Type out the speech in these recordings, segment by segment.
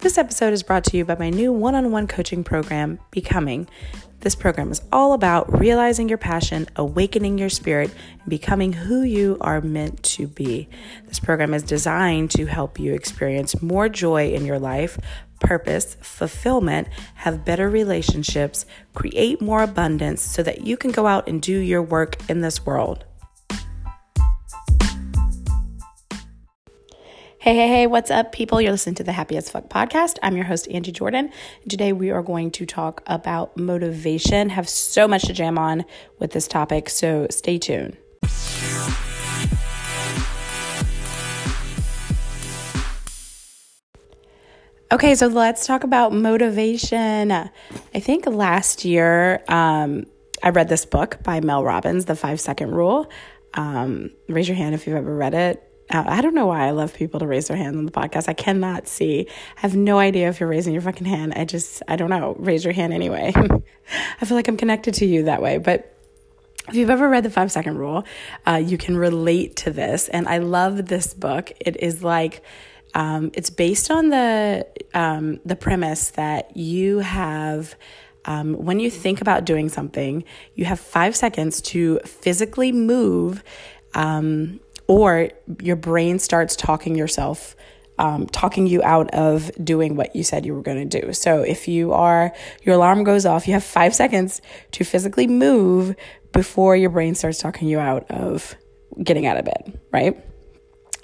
This episode is brought to you by my new one on one coaching program, Becoming. This program is all about realizing your passion, awakening your spirit, and becoming who you are meant to be. This program is designed to help you experience more joy in your life, purpose, fulfillment, have better relationships, create more abundance so that you can go out and do your work in this world. Hey, hey, hey, what's up, people? You're listening to the Happy as Fuck podcast. I'm your host, Angie Jordan. Today we are going to talk about motivation. Have so much to jam on with this topic, so stay tuned. Okay, so let's talk about motivation. I think last year um, I read this book by Mel Robbins, The Five Second Rule. Um, raise your hand if you've ever read it. I don't know why I love people to raise their hand on the podcast. I cannot see. I have no idea if you're raising your fucking hand. I just, I don't know. Raise your hand anyway. I feel like I'm connected to you that way. But if you've ever read the five second rule, uh, you can relate to this. And I love this book. It is like, um, it's based on the um, the premise that you have um, when you think about doing something, you have five seconds to physically move um, or your brain starts talking yourself um, talking you out of doing what you said you were going to do. So if you are, your alarm goes off, you have five seconds to physically move before your brain starts talking you out of getting out of bed, right?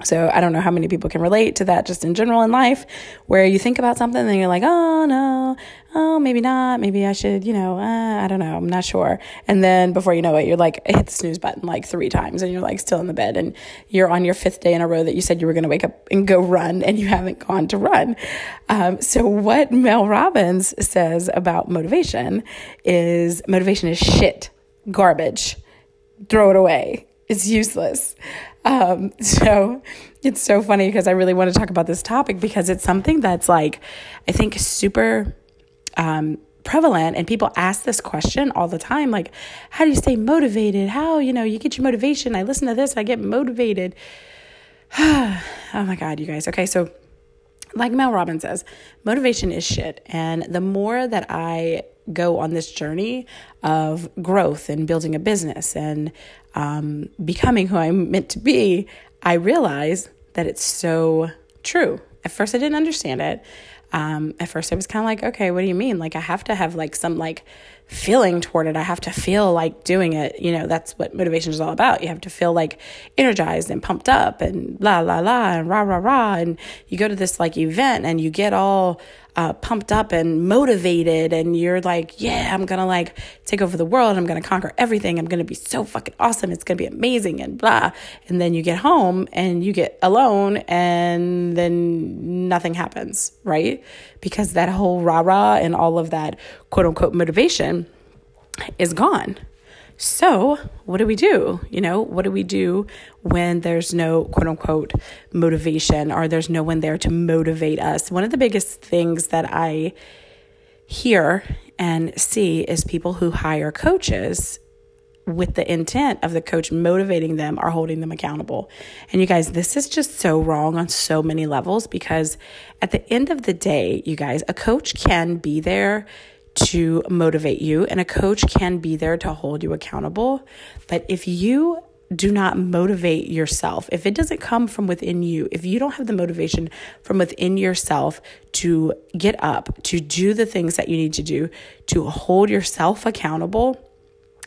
So I don't know how many people can relate to that just in general in life where you think about something and you're like, oh no, oh, maybe not. Maybe I should, you know, uh, I don't know. I'm not sure. And then before you know it, you're like, hit the snooze button like three times and you're like still in the bed and you're on your fifth day in a row that you said you were going to wake up and go run and you haven't gone to run. Um, so what Mel Robbins says about motivation is motivation is shit, garbage, throw it away. It's useless. Um, so it's so funny because I really want to talk about this topic because it's something that's like, I think super um, prevalent and people ask this question all the time like how do you stay motivated? How you know you get your motivation. I listen to this i get motivated. Oh my god you guys. Okay so like mel robbins says motivation is shit and the more that i go on this journey of growth and building a business and um, becoming who i'm meant to be i realize that it's so true at first i didn't understand it um, at first I was kind of like, okay, what do you mean? Like, I have to have like some like feeling toward it. I have to feel like doing it. You know, that's what motivation is all about. You have to feel like energized and pumped up and la, la, la, and rah, rah, rah. And you go to this like event and you get all uh, pumped up and motivated and you're like, yeah, I'm gonna like take over the world. I'm gonna conquer everything. I'm gonna be so fucking awesome. It's gonna be amazing and blah. And then you get home and you get alone and then nothing happens, right? Because that whole rah rah and all of that quote unquote motivation is gone. So, what do we do? You know, what do we do when there's no quote unquote motivation or there's no one there to motivate us? One of the biggest things that I hear and see is people who hire coaches with the intent of the coach motivating them or holding them accountable. And you guys, this is just so wrong on so many levels because at the end of the day, you guys, a coach can be there to motivate you, and a coach can be there to hold you accountable. But if you do not motivate yourself, if it doesn't come from within you, if you don't have the motivation from within yourself to get up, to do the things that you need to do, to hold yourself accountable,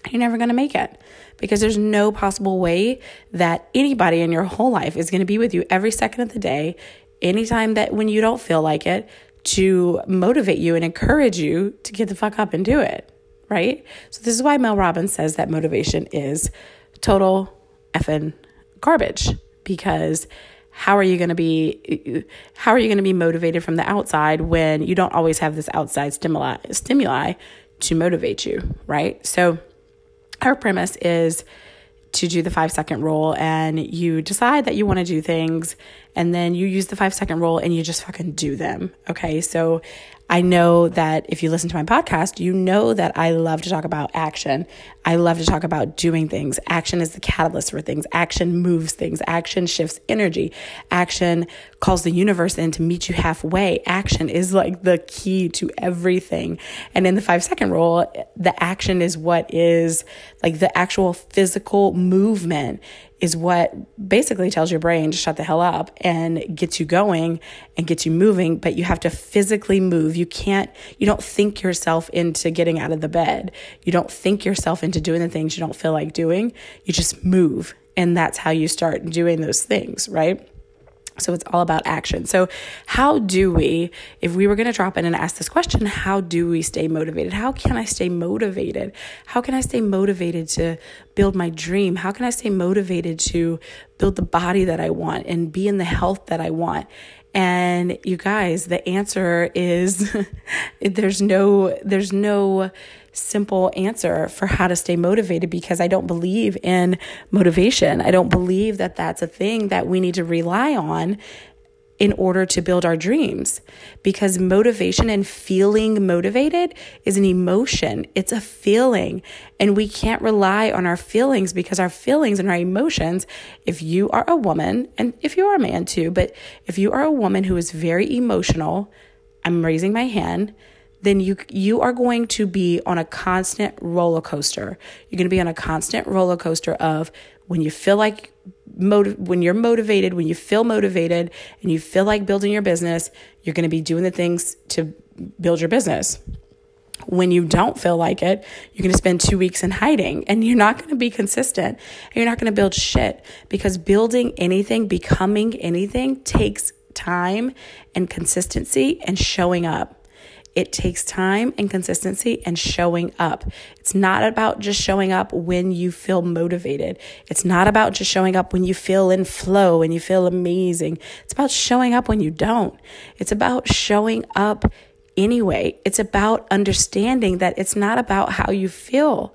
you're never going to make it because there's no possible way that anybody in your whole life is going to be with you every second of the day, anytime that when you don't feel like it, to motivate you and encourage you to get the fuck up and do it, right? So this is why Mel Robbins says that motivation is total effing garbage because how are you going to be how are you going to be motivated from the outside when you don't always have this outside stimuli stimuli to motivate you, right? So our premise is to do the five second rule and you decide that you want to do things and then you use the five second rule and you just fucking do them. Okay. So I know that if you listen to my podcast, you know that I love to talk about action. I love to talk about doing things. Action is the catalyst for things. Action moves things. Action shifts energy. Action calls the universe in to meet you halfway. Action is like the key to everything. And in the five second rule, the action is what is like the actual physical movement is what basically tells your brain to shut the hell up and gets you going and gets you moving. But you have to physically move. You can't, you don't think yourself into getting out of the bed. You don't think yourself into doing the things you don't feel like doing. You just move. And that's how you start doing those things, right? So it's all about action. So, how do we, if we were going to drop in and ask this question, how do we stay motivated? How can I stay motivated? How can I stay motivated to build my dream? How can I stay motivated to build the body that I want and be in the health that I want? And you guys, the answer is there's no, there's no, simple answer for how to stay motivated because I don't believe in motivation. I don't believe that that's a thing that we need to rely on in order to build our dreams because motivation and feeling motivated is an emotion. It's a feeling and we can't rely on our feelings because our feelings and our emotions, if you are a woman and if you are a man too, but if you are a woman who is very emotional, I'm raising my hand then you you are going to be on a constant roller coaster. You're going to be on a constant roller coaster of when you feel like motiv- when you're motivated, when you feel motivated and you feel like building your business, you're going to be doing the things to build your business. When you don't feel like it, you're going to spend 2 weeks in hiding and you're not going to be consistent. And you're not going to build shit because building anything, becoming anything takes time and consistency and showing up. It takes time and consistency and showing up. It's not about just showing up when you feel motivated. It's not about just showing up when you feel in flow and you feel amazing. It's about showing up when you don't. It's about showing up anyway. It's about understanding that it's not about how you feel,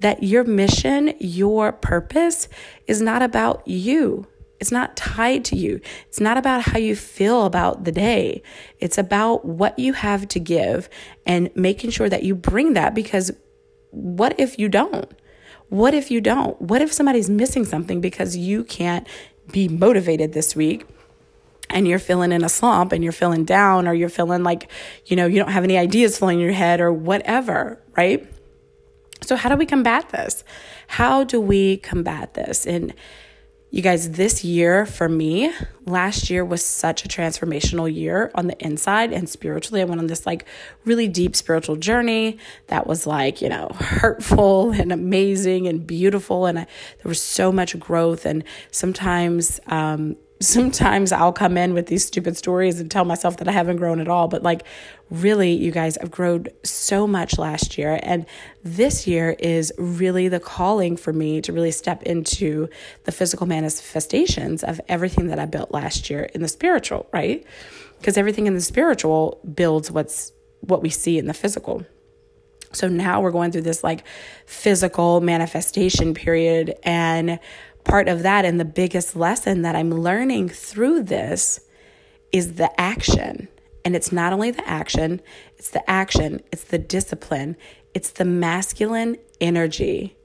that your mission, your purpose is not about you. It's not tied to you. It's not about how you feel about the day. It's about what you have to give and making sure that you bring that because what if you don't? What if you don't? What if somebody's missing something because you can't be motivated this week? and you're feeling in a slump and you're feeling down or you're feeling like, you know, you don't have any ideas flowing in your head or whatever, right? So, how do we combat this? How do we combat this? And you guys, this year for me, last year was such a transformational year on the inside and spiritually. I went on this like really deep spiritual journey that was like, you know, hurtful and amazing and beautiful. And I, there was so much growth. And sometimes, um, sometimes I'll come in with these stupid stories and tell myself that I haven't grown at all. But like, really, you guys, I've grown so much last year. And this year is really the calling for me to really step into the physical manifestations of everything that I built last year in the spiritual, right? Because everything in the spiritual builds what's what we see in the physical. So now we're going through this like physical manifestation period and part of that and the biggest lesson that I'm learning through this is the action. And it's not only the action, it's the action, it's the discipline, it's the masculine energy.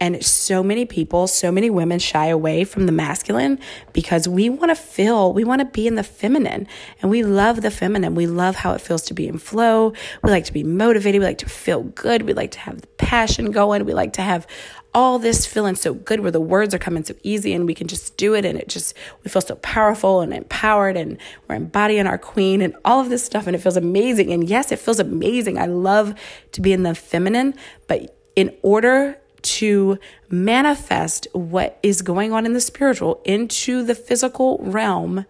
And so many people, so many women shy away from the masculine because we want to feel, we want to be in the feminine. And we love the feminine. We love how it feels to be in flow. We like to be motivated. We like to feel good. We like to have the passion going. We like to have all this feeling so good where the words are coming so easy and we can just do it and it just we feel so powerful and empowered and we're embodying our queen and all of this stuff and it feels amazing and yes it feels amazing i love to be in the feminine but in order to manifest what is going on in the spiritual into the physical realm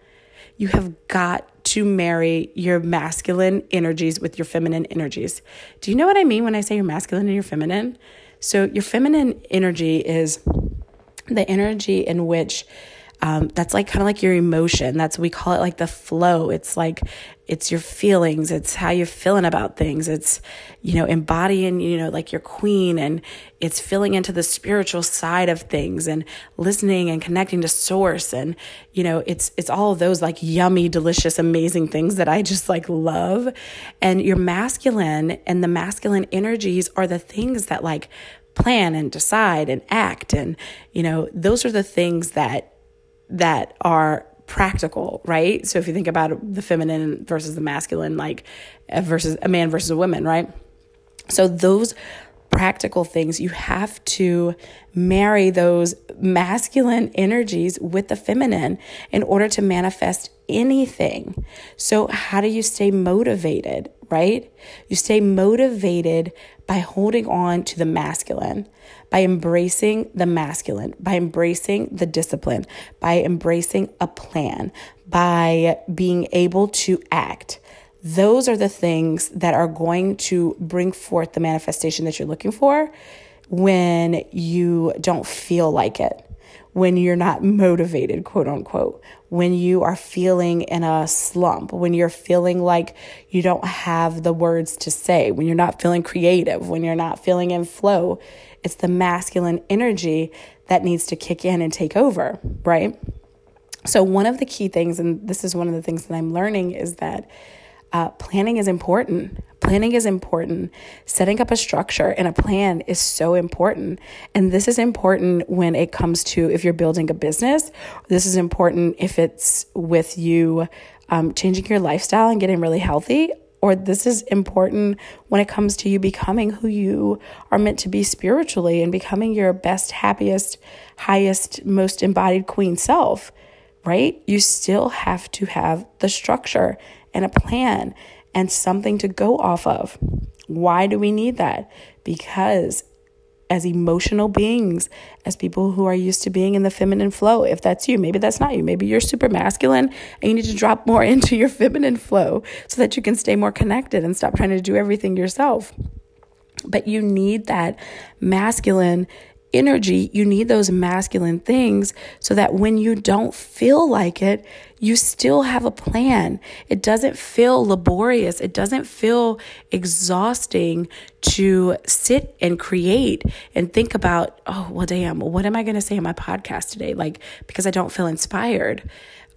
you have got to marry your masculine energies with your feminine energies. Do you know what i mean when i say your masculine and your feminine? So, your feminine energy is the energy in which um, that's like kind of like your emotion. That's we call it like the flow. It's like it's your feelings. It's how you're feeling about things. It's you know embodying you know like your queen, and it's filling into the spiritual side of things and listening and connecting to source. And you know it's it's all those like yummy, delicious, amazing things that I just like love. And your masculine and the masculine energies are the things that like plan and decide and act and you know those are the things that that are practical, right? So if you think about the feminine versus the masculine, like uh, versus a man versus a woman, right? So those practical things, you have to marry those masculine energies with the feminine in order to manifest anything. So, how do you stay motivated, right? You stay motivated by holding on to the masculine by embracing the masculine, by embracing the discipline, by embracing a plan, by being able to act. Those are the things that are going to bring forth the manifestation that you're looking for when you don't feel like it, when you're not motivated, quote unquote, when you are feeling in a slump, when you're feeling like you don't have the words to say, when you're not feeling creative, when you're not feeling in flow. It's the masculine energy that needs to kick in and take over, right? So, one of the key things, and this is one of the things that I'm learning, is that uh, planning is important. Planning is important. Setting up a structure and a plan is so important. And this is important when it comes to if you're building a business. This is important if it's with you um, changing your lifestyle and getting really healthy or this is important when it comes to you becoming who you are meant to be spiritually and becoming your best, happiest, highest, most embodied queen self, right? You still have to have the structure and a plan and something to go off of. Why do we need that? Because as emotional beings, as people who are used to being in the feminine flow. If that's you, maybe that's not you. Maybe you're super masculine and you need to drop more into your feminine flow so that you can stay more connected and stop trying to do everything yourself. But you need that masculine energy, you need those masculine things so that when you don't feel like it, you still have a plan. It doesn't feel laborious. It doesn't feel exhausting to sit and create and think about, oh, well, damn, what am I going to say in my podcast today? Like, because I don't feel inspired.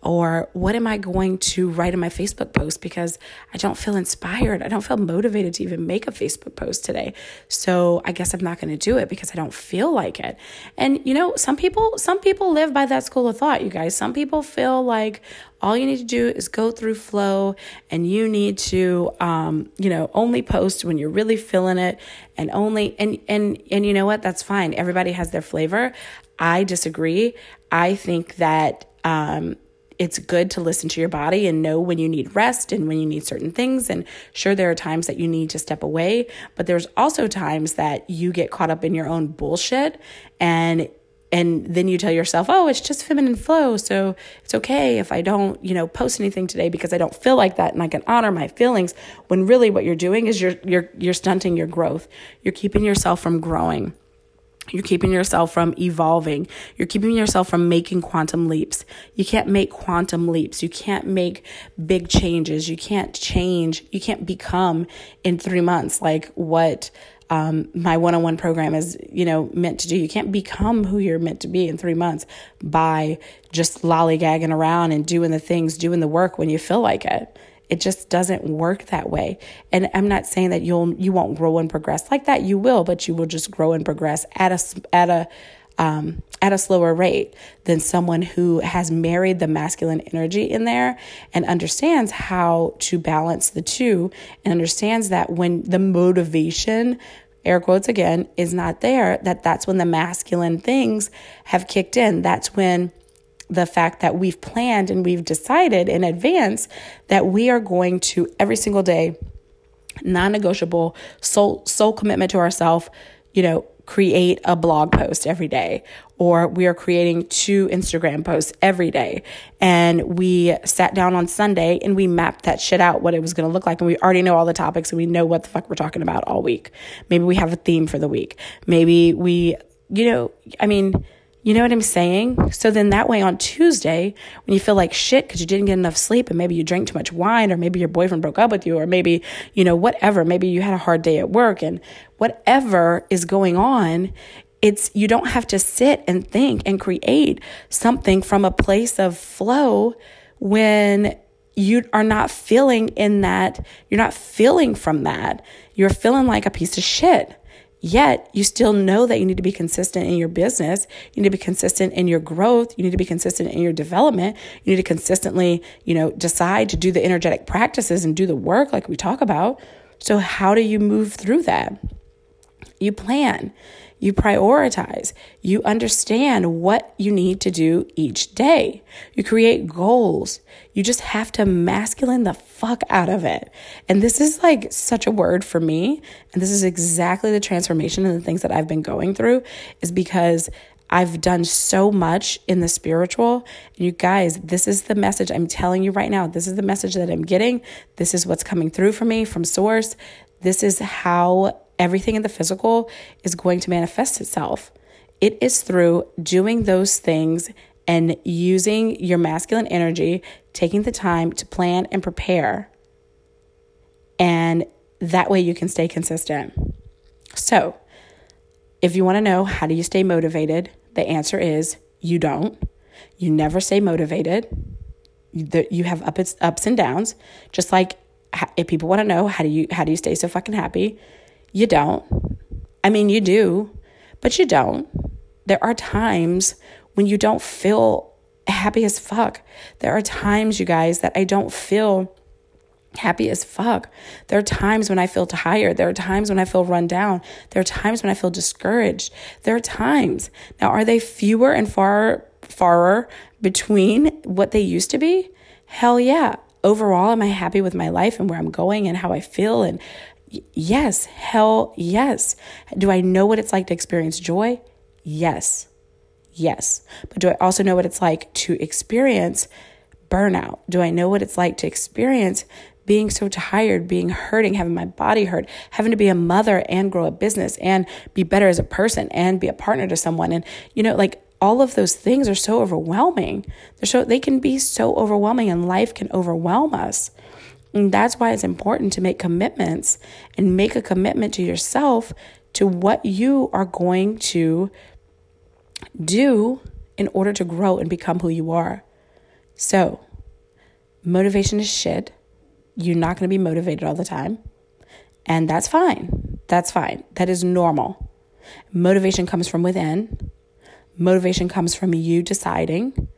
Or what am I going to write in my Facebook post because I don't feel inspired? I don't feel motivated to even make a Facebook post today. So I guess I'm not going to do it because I don't feel like it. And you know, some people some people live by that school of thought, you guys. Some people feel like all you need to do is go through flow and you need to um, you know, only post when you're really feeling it and only and and and you know what? That's fine. Everybody has their flavor. I disagree. I think that um, it's good to listen to your body and know when you need rest and when you need certain things. And sure, there are times that you need to step away, but there's also times that you get caught up in your own bullshit and and then you tell yourself, "Oh, it's just feminine flow, so it's okay if I don't, you know, post anything today because I don't feel like that and I can honor my feelings." When really what you're doing is you're you're you're stunting your growth. You're keeping yourself from growing. You're keeping yourself from evolving. You're keeping yourself from making quantum leaps. You can't make quantum leaps. You can't make big changes. You can't change. You can't become in three months like what um, my one-on-one program is, you know, meant to do. You can't become who you're meant to be in three months by just lollygagging around and doing the things, doing the work when you feel like it. It just doesn't work that way. And I'm not saying that you'll you won't grow and progress like that. You will, but you will just grow and progress at a at a um, at a slower rate than someone who has married the masculine energy in there and understands how to balance the two and understands that when the motivation air quotes again is not there that that's when the masculine things have kicked in that's when the fact that we've planned and we've decided in advance that we are going to every single day non-negotiable soul soul commitment to ourselves you know create a blog post every day or we are creating two Instagram posts every day. And we sat down on Sunday and we mapped that shit out what it was going to look like. And we already know all the topics and we know what the fuck we're talking about all week. Maybe we have a theme for the week. Maybe we you know I mean You know what I'm saying? So then that way on Tuesday, when you feel like shit because you didn't get enough sleep and maybe you drank too much wine or maybe your boyfriend broke up with you or maybe, you know, whatever, maybe you had a hard day at work and whatever is going on, it's you don't have to sit and think and create something from a place of flow when you are not feeling in that, you're not feeling from that. You're feeling like a piece of shit. Yet you still know that you need to be consistent in your business. You need to be consistent in your growth. You need to be consistent in your development. You need to consistently, you know, decide to do the energetic practices and do the work like we talk about. So how do you move through that? You plan. You prioritize. You understand what you need to do each day. You create goals. You just have to masculine the fuck out of it. And this is like such a word for me. And this is exactly the transformation and the things that I've been going through is because I've done so much in the spiritual. And you guys, this is the message I'm telling you right now. This is the message that I'm getting. This is what's coming through for me from source. This is how everything in the physical is going to manifest itself. It is through doing those things and using your masculine energy, taking the time to plan and prepare. And that way you can stay consistent. So, if you want to know how do you stay motivated, the answer is you don't. You never stay motivated. You have ups ups and downs. Just like if people want to know how do you how do you stay so fucking happy, you don't. I mean, you do, but you don't. There are times when you don't feel happy as fuck. There are times, you guys, that I don't feel happy as fuck. There are times when I feel tired. There are times when I feel run down. There are times when I feel discouraged. There are times. Now, are they fewer and far, farer between what they used to be? Hell yeah. Overall, am I happy with my life and where I'm going and how I feel and Yes, hell yes. Do I know what it's like to experience joy? Yes. Yes. But do I also know what it's like to experience burnout? Do I know what it's like to experience being so tired, being hurting, having my body hurt, having to be a mother and grow a business and be better as a person and be a partner to someone? And, you know, like all of those things are so overwhelming. They're so, they can be so overwhelming and life can overwhelm us. And that's why it's important to make commitments and make a commitment to yourself to what you are going to do in order to grow and become who you are. So, motivation is shit. You're not going to be motivated all the time. And that's fine. That's fine. That is normal. Motivation comes from within. Motivation comes from you deciding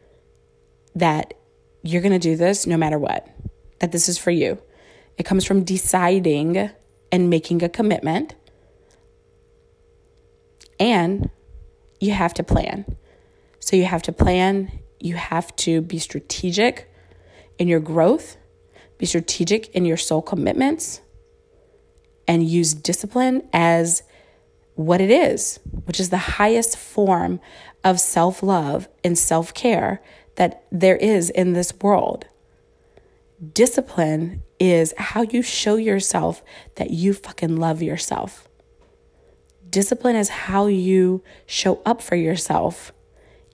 that you're going to do this no matter what that this is for you. It comes from deciding and making a commitment. And you have to plan. So you have to plan, you have to be strategic in your growth, be strategic in your soul commitments, and use discipline as what it is, which is the highest form of self love and self care that there is in this world. Discipline is how you show yourself that you fucking love yourself. Discipline is how you show up for yourself,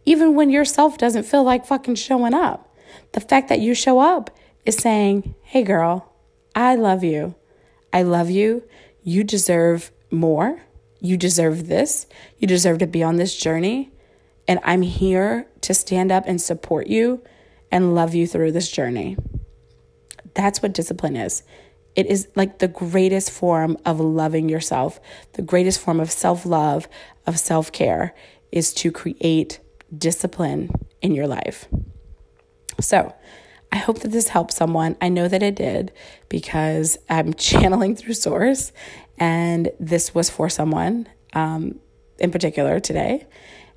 even when yourself doesn't feel like fucking showing up. The fact that you show up is saying, hey girl, I love you. I love you. You deserve more. You deserve this. You deserve to be on this journey. And I'm here to stand up and support you and love you through this journey. That's what discipline is. It is like the greatest form of loving yourself, the greatest form of self love, of self care is to create discipline in your life. So, I hope that this helps someone. I know that it did because I'm channeling through Source, and this was for someone um, in particular today.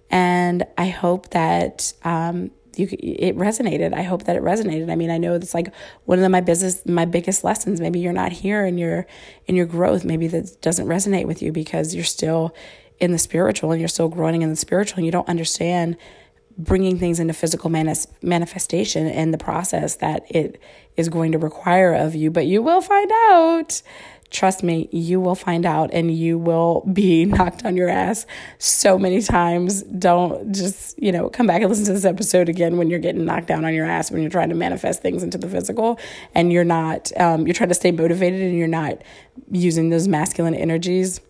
And I hope that um, you it resonated. I hope that it resonated. I mean, I know it's like one of my business my biggest lessons. Maybe you're not here in your in your growth. Maybe that doesn't resonate with you because you're still in the spiritual and you're still growing in the spiritual and you don't understand bringing things into physical manis- manifestation and the process that it is going to require of you, but you will find out. Trust me, you will find out and you will be knocked on your ass so many times. Don't just, you know, come back and listen to this episode again when you're getting knocked down on your ass, when you're trying to manifest things into the physical and you're not, um, you're trying to stay motivated and you're not using those masculine energies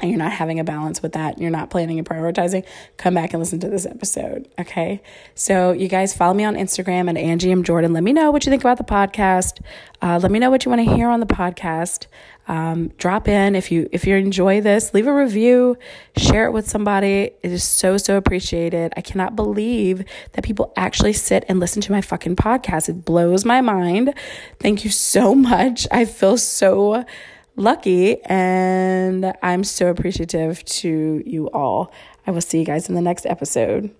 and you're not having a balance with that, you're not planning and prioritizing, come back and listen to this episode. Okay. So, you guys follow me on Instagram at Angie M. Jordan. Let me know what you think about the podcast. Uh, let me know what you want to hear on the podcast. Um, drop in if you if you enjoy this, leave a review, share it with somebody. It is so so appreciated. I cannot believe that people actually sit and listen to my fucking podcast. It blows my mind. Thank you so much. I feel so lucky and I'm so appreciative to you all. I will see you guys in the next episode.